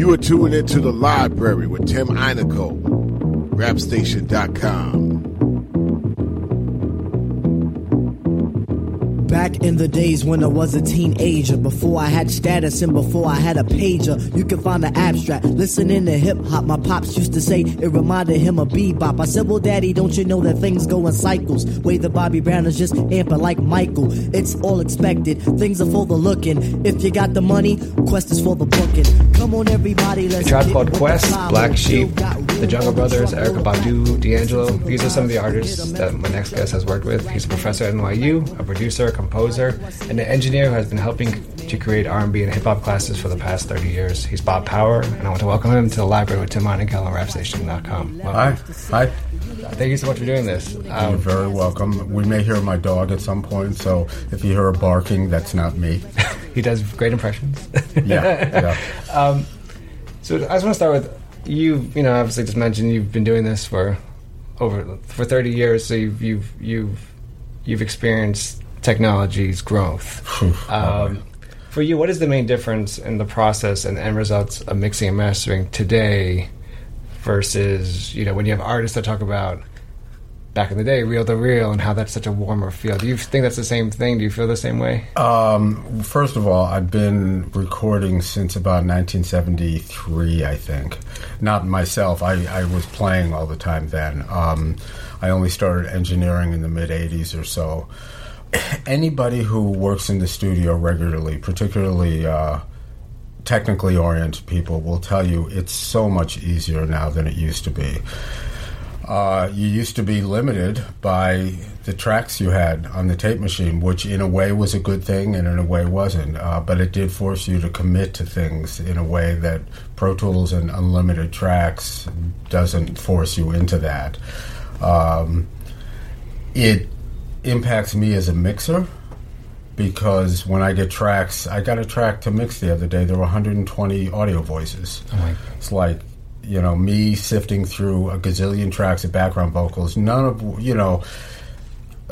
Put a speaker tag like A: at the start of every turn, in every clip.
A: You are tuning into the library with Tim Einenkel, rapstation.com.
B: Back in the days when I was a teenager, before I had status and before I had a pager, you can find the abstract. Listening to hip hop, my pops used to say it reminded him of bebop. I said, Well, daddy, don't you know that things go in cycles? Way the Bobby Brown is just amping like Michael. It's all expected, things are for the looking. If you got the money, Quest is for the booking. Come on, everybody, let's
C: Tribe Called Quest. Black Sheep, The Jungle Brothers, Erykah Badu, D'Angelo. These are some of the artists that my next guest has worked with. He's a professor at NYU, a producer, composer, and an engineer who has been helping to create R&B and hip-hop classes for the past 30 years. He's Bob Power, and I want to welcome him to the library with Tim Monagal on rapstation.com.
D: Hi.
C: Welcome.
D: Hi.
C: Thank you so much for doing this.
D: You're
C: Um,
D: very welcome. We may hear my dog at some point, so if you hear her barking, that's not me.
C: he does great impressions.
D: Yeah, yeah.
C: So I just want to start with you. You know, obviously, just mentioned you've been doing this for over for thirty years. So you've you've you've you've experienced technology's growth. um, for you, what is the main difference in the process and end results of mixing and mastering today versus you know when you have artists that talk about back in the day, reel to reel, and how that's such a warmer feel? Do you think that's the same thing? Do you feel the same way?
D: Um, first of all, I've been recording since about 1973, I think. Not myself. I, I was playing all the time then. Um, I only started engineering in the mid 80s or so. Anybody who works in the studio regularly, particularly uh, technically oriented people, will tell you it's so much easier now than it used to be. Uh, you used to be limited by the tracks you had on the tape machine, which in a way was a good thing and in a way wasn't. Uh, but it did force you to commit to things in a way that Pro Tools and unlimited tracks doesn't force you into that. Um, it impacts me as a mixer because when I get tracks, I got a track to mix the other day. There were 120 audio voices. It's like you know me sifting through a gazillion tracks of background vocals. None of you know.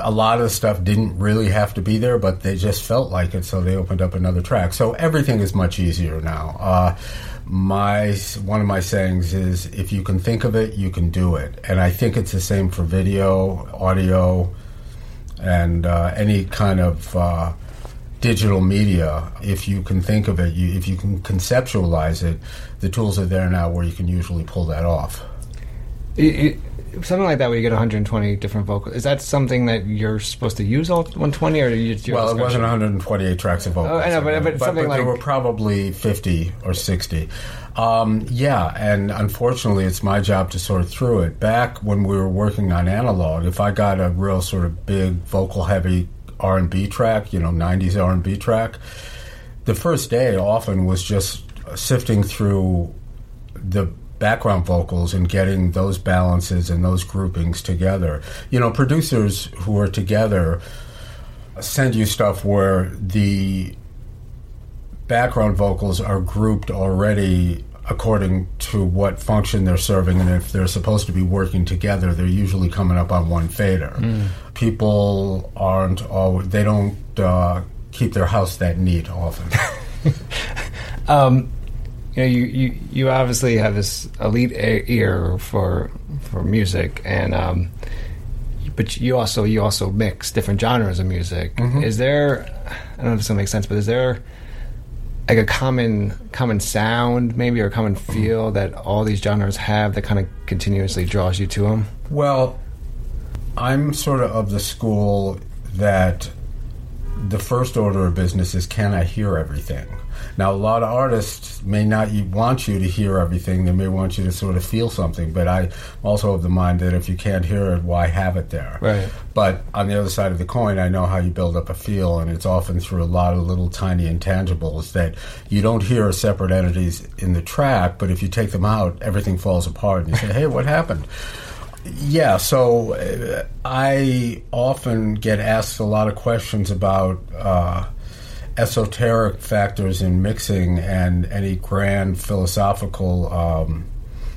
D: A lot of the stuff didn't really have to be there, but they just felt like it, so they opened up another track. So everything is much easier now. Uh, my one of my sayings is, if you can think of it, you can do it, and I think it's the same for video, audio, and uh, any kind of uh, digital media. If you can think of it, you, if you can conceptualize it, the tools are there now where you can usually pull that off.
C: You- something like that where you get 120 different vocals. Is that something that you're supposed to use all 120, or you?
D: well, it wasn't 128 tracks of vocals.
C: Oh, I know, but- but something
D: there
C: like- there
D: were probably 50 or 60. Um, yeah, and unfortunately, it's my job to sort through it. Back when we were working on analog, if I got a real sort of big vocal-heavy R&B track, you know, 90s R&B track, the first day often was just sifting through the background vocals and getting those balances and those groupings together. You know, producers who are together send you stuff where the background vocals are grouped already according to what function they're serving and if they're supposed to be working together they're usually coming up on one fader. People aren't always they don't uh, keep their house that neat often.
C: Um, you know, you, you, you obviously have this elite ear for for music, and um, but you also you also mix different genres of music.
D: Mhm.
C: Is there? I don't know if this will make sense, but is there like a common common sound, maybe, or a common feel that all these genres have that kind of continuously draws you to them?
D: Well, I'm sort of of the school that the first order of business is can I hear everything? Now, a lot of artists may not want you to hear everything. They may want you to sort of feel something. But I also have the mind that if you can't hear it, why have it there?
C: Right.
D: But on the other side of the coin, I know how you build up a feel, and it's often through a lot of little tiny intangibles that you don't hear as separate entities in the track. But if you take them out, everything falls apart, and you say, "Hey, what happened?" Yeah, so uh, I often get asked a lot of questions about uh, esoteric factors in mixing and any grand philosophical um,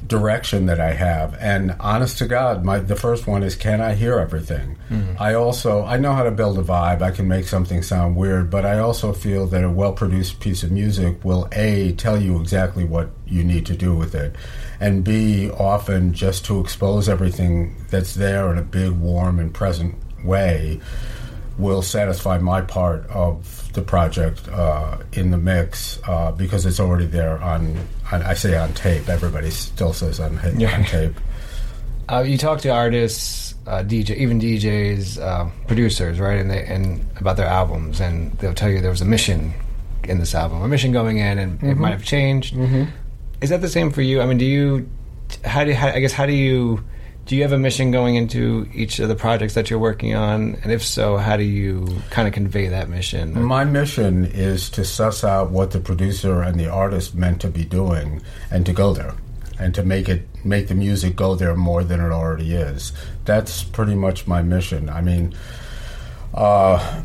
D: direction that I have. And honest to God, my the first one is can I hear everything? Mm-hmm. I also I know how to build a vibe. I can make something sound weird, but I also feel that a well-produced piece of music will a tell you exactly what you need to do with it, and b often just to expose everything that's there in a big, warm, and present way will satisfy my part of the project uh, in the mix uh, because it's already there on, on, I say on tape. Everybody still says on, yeah. on tape.
C: Uh, you talk to artists, uh, DJ, even DJs, uh, producers, right? And they and about their albums, and they'll tell you there was a mission in this album, a mission going in, and mm-hmm. it might have changed.
D: Mm-hmm.
C: Is that the same for you? I mean, do you? How do how, I guess how do you? Do you have a mission going into each of the projects that you're working on? And if so, how do you kind of convey that mission?
D: My mission is to suss out what the producer and the artist meant to be doing and to go there and to make it make the music go there more than it already is. That's pretty much my mission. I mean, uh,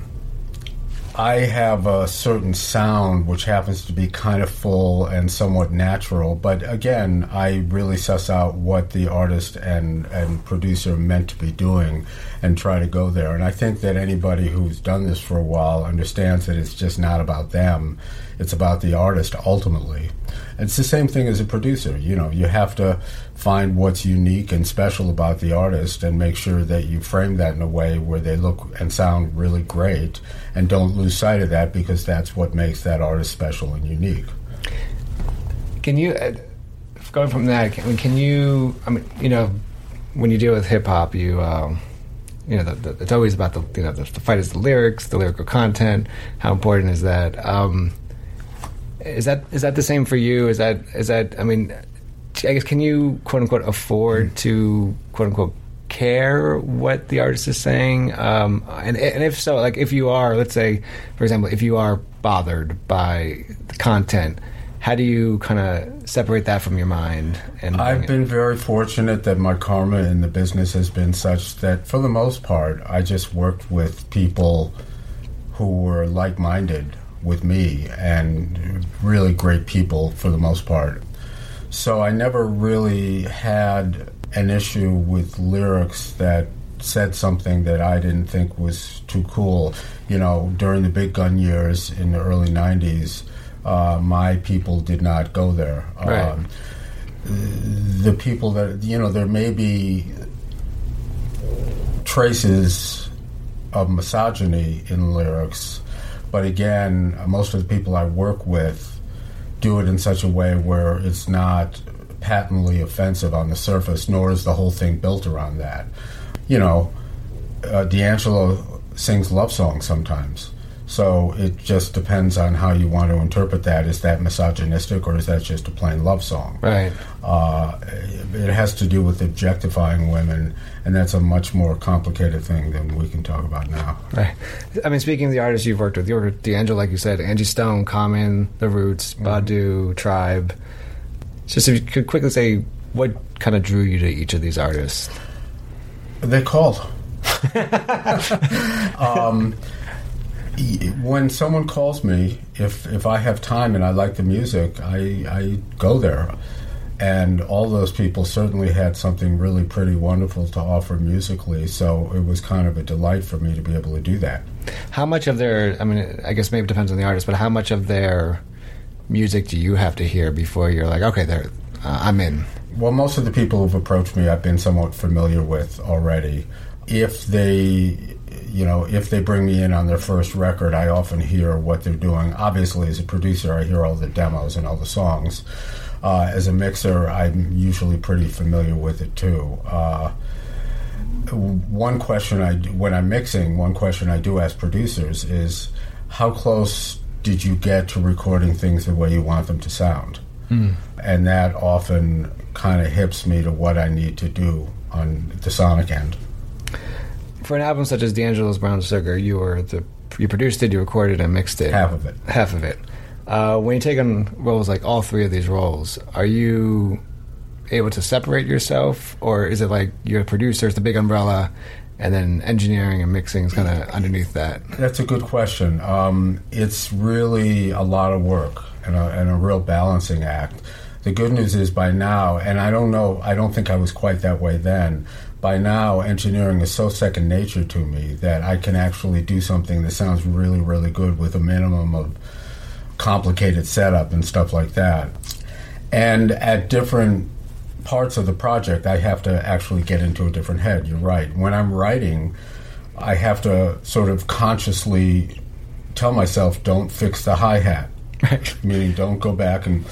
D: I have a certain sound which happens to be kind of full and somewhat natural, but again, I really suss out what the artist and, and producer meant to be doing and try to go there. And I think that anybody who's done this for a while understands that it's just not about them, it's about the artist ultimately. It's the same thing as a producer. You know, you have to find what's unique and special about the artist and make sure that you frame that in a way where they look and sound really great and don't lose sight of that because that's what makes that artist special and unique.
C: Can you, uh, going from that, can, can, you, I mean, you know, when you deal with hip hop, you, um, you know, the, the, it's always about the, you know, the, the, fight is the lyrics, the lyrical content. How important is that? Um, is that is that the same for you? Is that is that? I mean, I guess can you quote unquote afford to quote unquote care what the artist is saying? Um, and and if so, like if you are, let's say, for example, if you are bothered by the content, how do you kind of separate that from your mind?
D: And I've been very fortunate that my karma in the business has been such that, for the most part, I just worked with people who were like-minded with me and really great people for the most part. So I never really had an issue with lyrics that said something that I didn't think was too cool. You know, during the big gun years in the early 90s, uh, my people did not go there.
C: Right. Um,
D: the people that, you know, there may be traces of misogyny in lyrics but again, most of the people I work with do it in such a way where it's not patently offensive on the surface, nor is the whole thing built around that. You know, uh, D'Angelo sings love songs sometimes. So it just depends on how you want to interpret that. Is that misogynistic or is that just a plain love song?
C: Right.
D: Uh, it has to do with objectifying women, and that's a much more complicated thing than we can talk about now.
C: Right. I mean, speaking of the artists you've worked with, you worked with D'Angelo, like you said, Angie Stone, Common, The Roots, mm-hmm. Badu, Tribe. Just if you could quickly say what kind of drew you to each of these artists.
D: They called. um, when someone calls me, if if I have time and I like the music, I I go there. And all those people certainly had something really pretty wonderful to offer musically, so it was kind of a delight for me to be able to do that.
C: How much of their, I mean, I guess maybe it depends on the artist, but how much of their music do you have to hear before you're like, okay, there, uh, I'm in?
D: Well, most of the people who've approached me, I've been somewhat familiar with already. If they you know, if they bring me in on their first record, I often hear what they're doing. Obviously, as a producer, I hear all the demos and all the songs. Uh, as a mixer, I'm usually pretty familiar with it too. Uh, one question I do, when I'm mixing, one question I do ask producers is, how close did you get to recording things the way you want them to sound?
C: Hmm.
D: And that often kind of hips me to what I need to do on the sonic end.
C: For an album such as D'Angelo's Brown Sugar, you were the you produced it, you recorded and mixed it.
D: Half of it.
C: Half of it. Uh, when you take on roles like all three of these roles, are you able to separate yourself, or is it like you're a producer, it's the big umbrella, and then engineering and mixing is kind of underneath that?
D: That's a good question. Um, it's really a lot of work and a, and a real balancing act. The good news is by now, and I don't know, I don't think I was quite that way then. By now, engineering is so second nature to me that I can actually do something that sounds really, really good with a minimum of complicated setup and stuff like that. And at different parts of the project, I have to actually get into a different head. You're right. When I'm writing, I have to sort of consciously tell myself, don't fix the hi hat. Meaning, don't go back and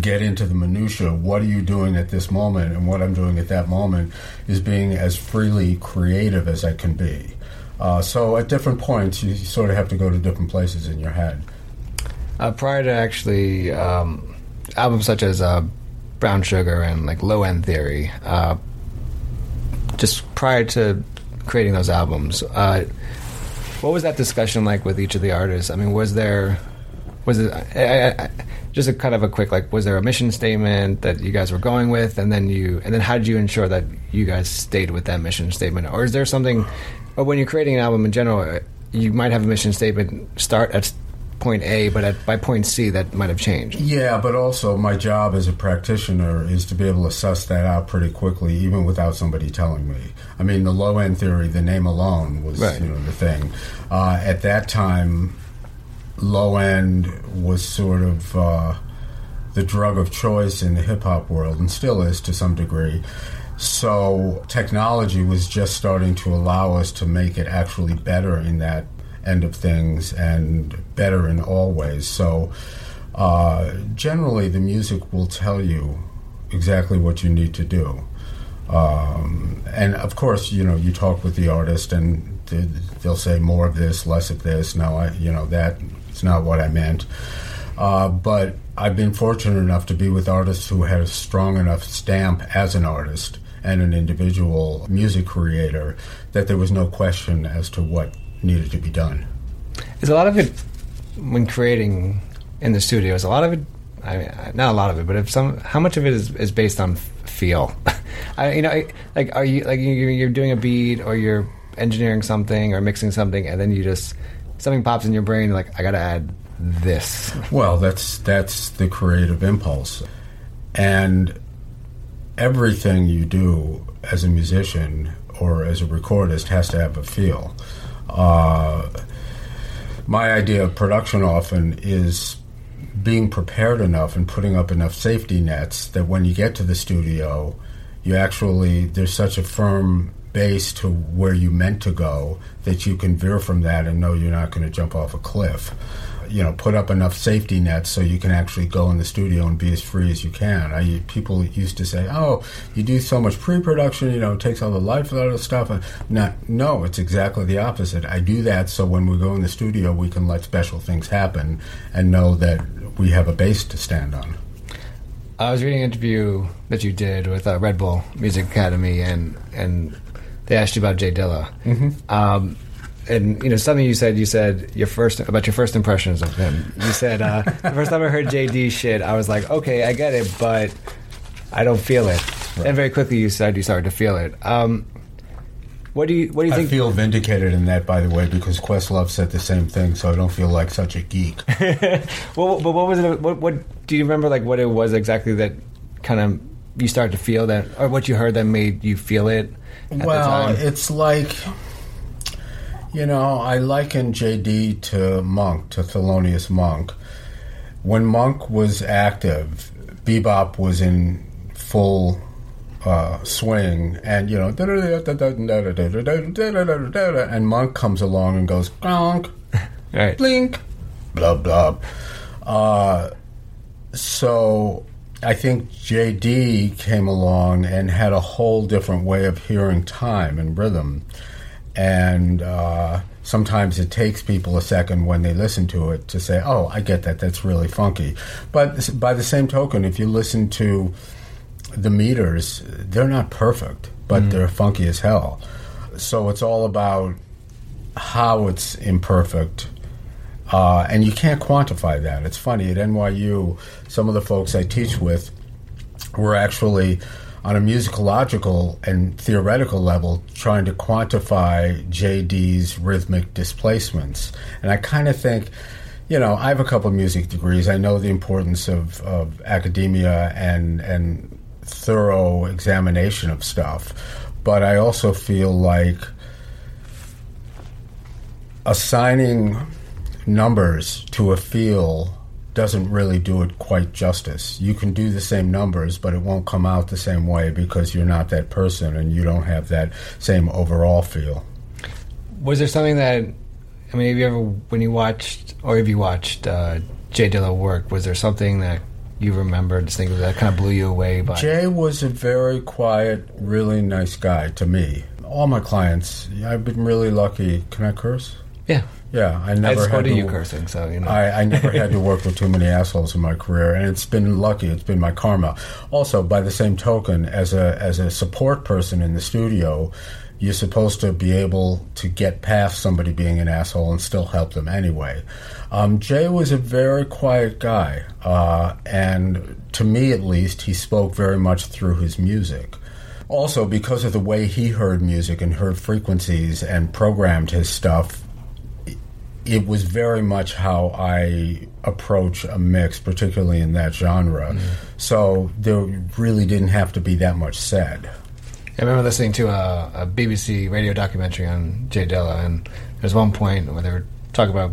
D: get into the minutia. What are you doing at this moment? And what I'm doing at that moment is being as freely creative as I can be. Uh, so at different points, you sort of have to go to different places in your head.
C: Uh, prior to actually um, albums such as uh, Brown Sugar and like Low End Theory, uh, just prior to creating those albums, uh, what was that discussion like with each of the artists? I mean, was there was it I, I, I, just a kind of a quick like was there a mission statement that you guys were going with, and then you and then how did you ensure that you guys stayed with that mission statement, or is there something? Or when you're creating an album in general, you might have a mission statement start at point A, but at, by point C, that might have changed.
D: Yeah, but also my job as a practitioner is to be able to suss that out pretty quickly, even without somebody telling me. I mean, the low end theory, the name alone was
C: Right.
D: you know the thing. Uh, at that time, low end was sort of uh, the drug of choice in the hip hop world, and still is to some degree. So technology was just starting to allow us to make it actually better in that end of things and better in all ways. So uh, generally, the music will tell you exactly what you need to do. Um, and of course, you know, you talk with the artist, and they'll say more of this, less of this. No, I, you know, that it's not what I meant. Uh, but I've been fortunate enough to be with artists who had a strong enough stamp as an artist and an individual music creator that there was no question as to what needed to be done.
C: Is a lot of it when creating in the studio? Is a lot of it? I mean, not a lot of it, but if some, how much of it is, is based on feel? I, you know, I- like are you like you're, you're doing a beat or you're engineering something or mixing something, and then you just something pops in your brain, like I got to add this.
D: Well, that's that's the creative impulse, and everything you do as a musician or as a recordist has to have a feel. Uh, my idea of production often is being prepared enough and putting up enough safety nets that when you get to the studio, you actually there's such a firm base to where you meant to go that you can veer from that and know you're not going to jump off a cliff. You know, put up enough safety nets so you can actually go in the studio and be as free as you can. I, people used to say, "Oh, you do so much pre-production, you know, it takes all the life out of stuff." And not, no, it's exactly the opposite. I do that so when we go in the studio, we can let special things happen and know that we have a base to stand on.
C: I was reading an interview that you did with uh, Red Bull Music Academy, and and they asked you about J Dilla. Mm-hmm. Um, and you know something you said. You said your first about your first impressions of him. You said uh, the first time I heard JD shit, I was like, okay, I get it, but I don't feel it. And very quickly, you said you started to feel it. Um, what do you What do you
D: I
C: think?
D: I feel vindicated in that, by the way, because Questlove said the same thing, so I don't feel like such a geek.
C: well, but what was it? What, what do you remember? Like what it was exactly that kind of you started to feel that, or what you heard that made you feel it?
D: Well, it's like, you know, I liken JD to Monk, to Thelonious Monk. When Monk was active, bebop was in full uh, swing, and you know, and Monk comes along and goes, gronk,
C: Right.
D: blink, blah blah. Uh, so I think JD came along and had a whole different way of hearing time and rhythm, and uh, sometimes it takes people a second when they listen to it to say, "Oh, I get that. That's really funky." But by the same token, if you listen to the meters, they're not perfect, but they're funky as hell. So it's all about how it's imperfect. Uh, and you can't quantify that. It's funny at NYU, some of the folks I teach with were actually on a musicological and theoretical level trying to quantify JD's rhythmic displacements. And I kind of think, you know, I have a couple music degrees. I know the importance of, of academia and and thorough examination of stuff, but I also feel like assigning numbers to a feel doesn't really do it quite justice. You can do the same numbers, but it won't come out the same way because you're not that person and you don't have that same overall feel.
C: Was there something that I mean, have you ever when you watched or have you watched uh, J Dilla work? Was there something that you remember distinctly that kind of blew you away? By
D: Jay was a very quiet, really nice guy to me. All my clients, I've been really lucky. Can I curse?
C: yeah,
D: Yeah, I
C: I
D: never
C: just go
D: had
C: to
D: to
C: you cursing, so you know.
D: I, I never had to work with too many assholes in my career, and it's been lucky. It's been my karma. Also, by the same token, as a as a support person in the studio, you're supposed to be able to get past somebody being an asshole and still help them anyway. Um, Jay was a very quiet guy, uh, and to me at least, he spoke very much through his music. Also, because of the way he heard music and heard frequencies and programmed his stuff, it was very much how I approach a mix, particularly in that genre. Mm. So there really didn't have to be that much said.
C: I remember listening to a, a BBC radio documentary on J Dilla, and there's one point where they were talking about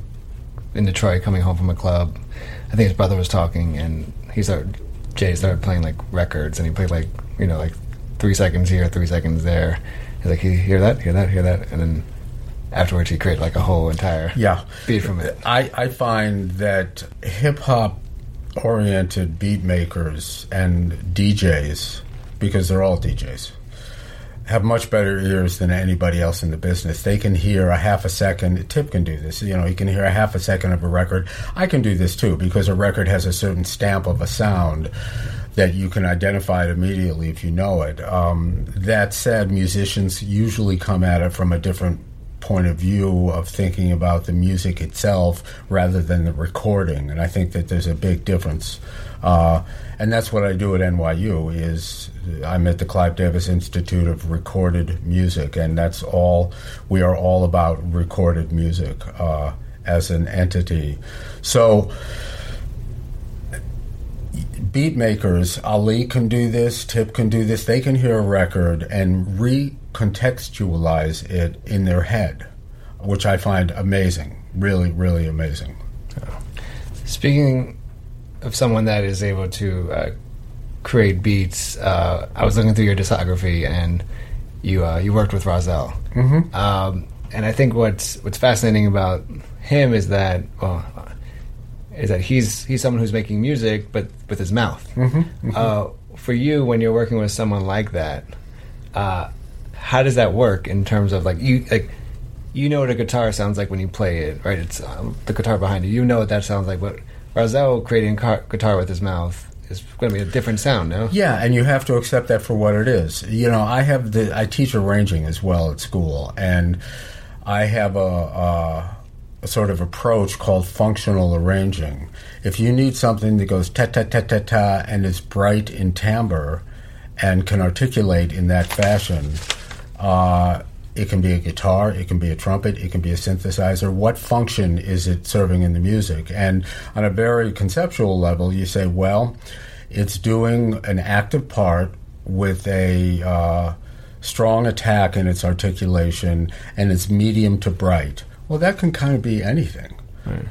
C: in Detroit coming home from a club. I think his brother was talking, and he started Jay started playing like records, and he played like you know like three seconds here, three seconds there. He's like, hear that? Hear that? Hear that?" And then afterwards, he created like a whole entire
D: Yeah.
C: beat from it.
D: I, I find that hip hop oriented beat makers and DJs, because they're all DJs, have much better ears than anybody else in the business. They can hear a half a second. Tip can do this. You know, he can hear a half a second of a record. I can do this too because a record has a certain stamp of a sound that you can identify it immediately if you know it. Um, that said, musicians usually come at it from a different point of view of thinking about the music itself rather than the recording, and I think that there's a big difference. Uh, and that's what I do at NYU. Is I'm at the Clive Davis Institute of Recorded Music, and that's all we are all about recorded music uh, as an entity. So beat makers, Ali can do this, Tip can do this. They can hear a record and recontextualize it in their head, which I find amazing. Really, really amazing.
C: Speaking of someone that is able to uh, create beats, uh, I was looking through your discography, and you uh, you worked with Rahzel. Mm-hmm. Um, and I think what's what's fascinating about him is that well, is that he's he's someone who's making music, but with his mouth. Uh, for you, when you're working with someone like that, uh, how does that work in terms of like you like you know what a guitar sounds like when you play it, right? It's um, the guitar behind you. You know what that sounds like, but Rahzel creating car- guitar with his mouth is going to be a different sound, no?
D: Yeah, and you have to accept that for what it is. You know, I have the I teach arranging as well at school, and I have a, a, a sort of approach called functional arranging. If you need something that goes ta ta ta ta ta and is bright in timbre and can articulate in that fashion, uh, it can be a guitar, it can be a trumpet, it can be a synthesizer. What function is it serving in the music? And on a very conceptual level, you say, well, it's doing an active part with a uh, strong attack in its articulation and it's medium to bright. Well, that can kind of be anything.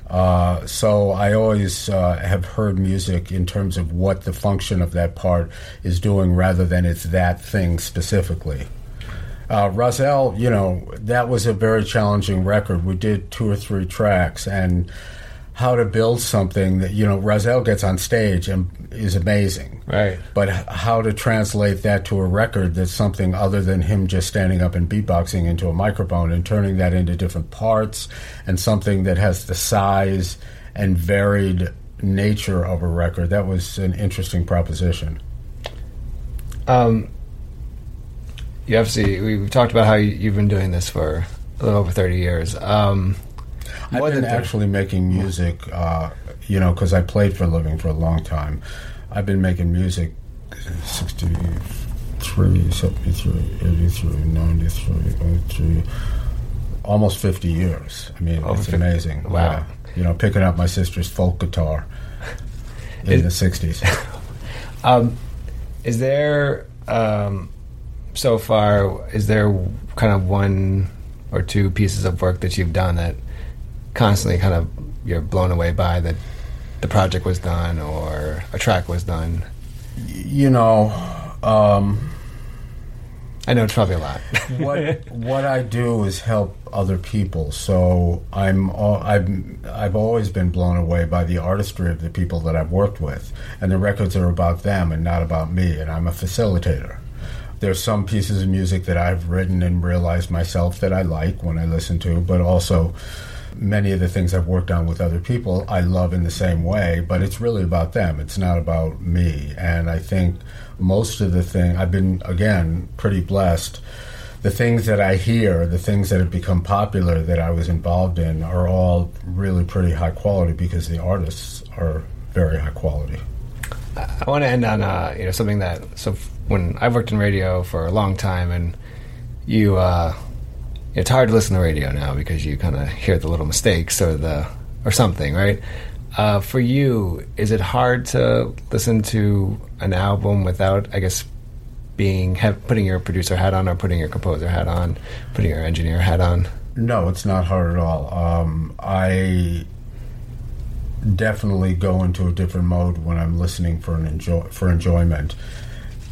D: Uh, so I always uh, have heard music in terms of what the function of that part is doing rather than it's that thing specifically. Uh, Rahzel, you know, that was a very challenging record. We did two or three tracks, and how to build something that you know Rahzel gets on stage and is amazing,
C: Right.
D: But how to translate that to a record that's something other than him just standing up and beatboxing into a microphone and turning that into different parts and something that has the size and varied nature of a record. That was an interesting proposition.
C: Um, you obviously we- we've talked about how you, you've been doing this for a little over thirty years. Um,
D: I've been actually making music, uh, you know, because I played for a living for a long time. I've been making music 63, 73, 83, 93, 83, almost 50 years. I mean,
C: Over
D: it's
C: 50
D: amazing.
C: wow.
D: Yeah. You know, picking up my sister's folk guitar in
C: It-
D: the 60s.
C: Um, is there um, so far? Is there kind of one or two pieces of work that you've done that constantly kind of you're blown away by that the project was done or a track was done?
D: you know, um,
C: I know it's probably a lot.
D: what what I do is help other people. So I'm I'm I've always been blown away by the artistry of the people that I've worked with, and the records are about them and not about me. And I'm a facilitator. There's some pieces of music that I've written and realized myself that I like when I listen to, but also many of the things I've worked on with other people I love in the same way, but it's really about them. It's not about me. And I think most of the thing I've been again pretty blessed. The things that I hear, the things that have become popular that I was involved in are all really pretty high quality because the artists are very high quality.
C: I want to end on uh, you know something that so when I've worked in radio for a long time and you uh, it's hard to listen to radio now because you kind of hear the little mistakes or the or something right uh, for you is it hard to listen to an album without I guess being have, putting your producer hat on or putting your composer hat on putting your engineer hat on
D: No, it's not hard at all. Um, I definitely go into a different mode when I'm listening for an enjoy for enjoyment.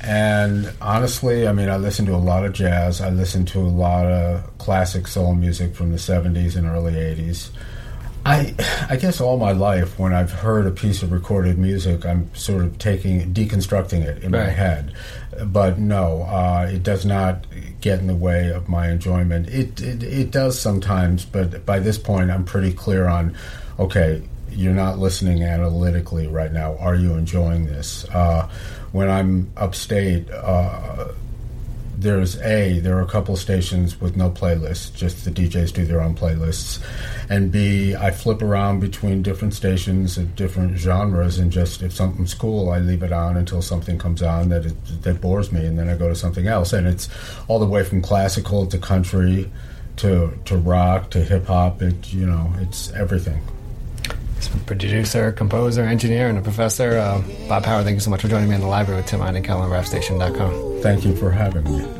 D: And honestly, I mean, I listen to a lot of jazz. I listen to a lot of classic soul music from the '70s and early '80s. I, I guess all my life, when I've heard a piece of recorded music, I'm sort of taking, deconstructing it in my head. But no, uh, it does not get in the way of my enjoyment. It, it it does sometimes, but by this point, I'm pretty clear on, okay, you're not listening analytically right now. Are you enjoying this? Uh, when I'm upstate, uh, there's a there are a couple stations with no playlists just the djs do their own playlists and b i flip around between different stations of different genres and just if something's cool i leave it on until something comes on that it, that bores me and then i go to something else and it's all the way from classical to country to to rock to hip hop it you know it's everything
C: producer composer engineer and a professor. Uh, Bob Power thank you so much for joining me in the library with Tim Einenkel on RapStation.com
D: thank you for having me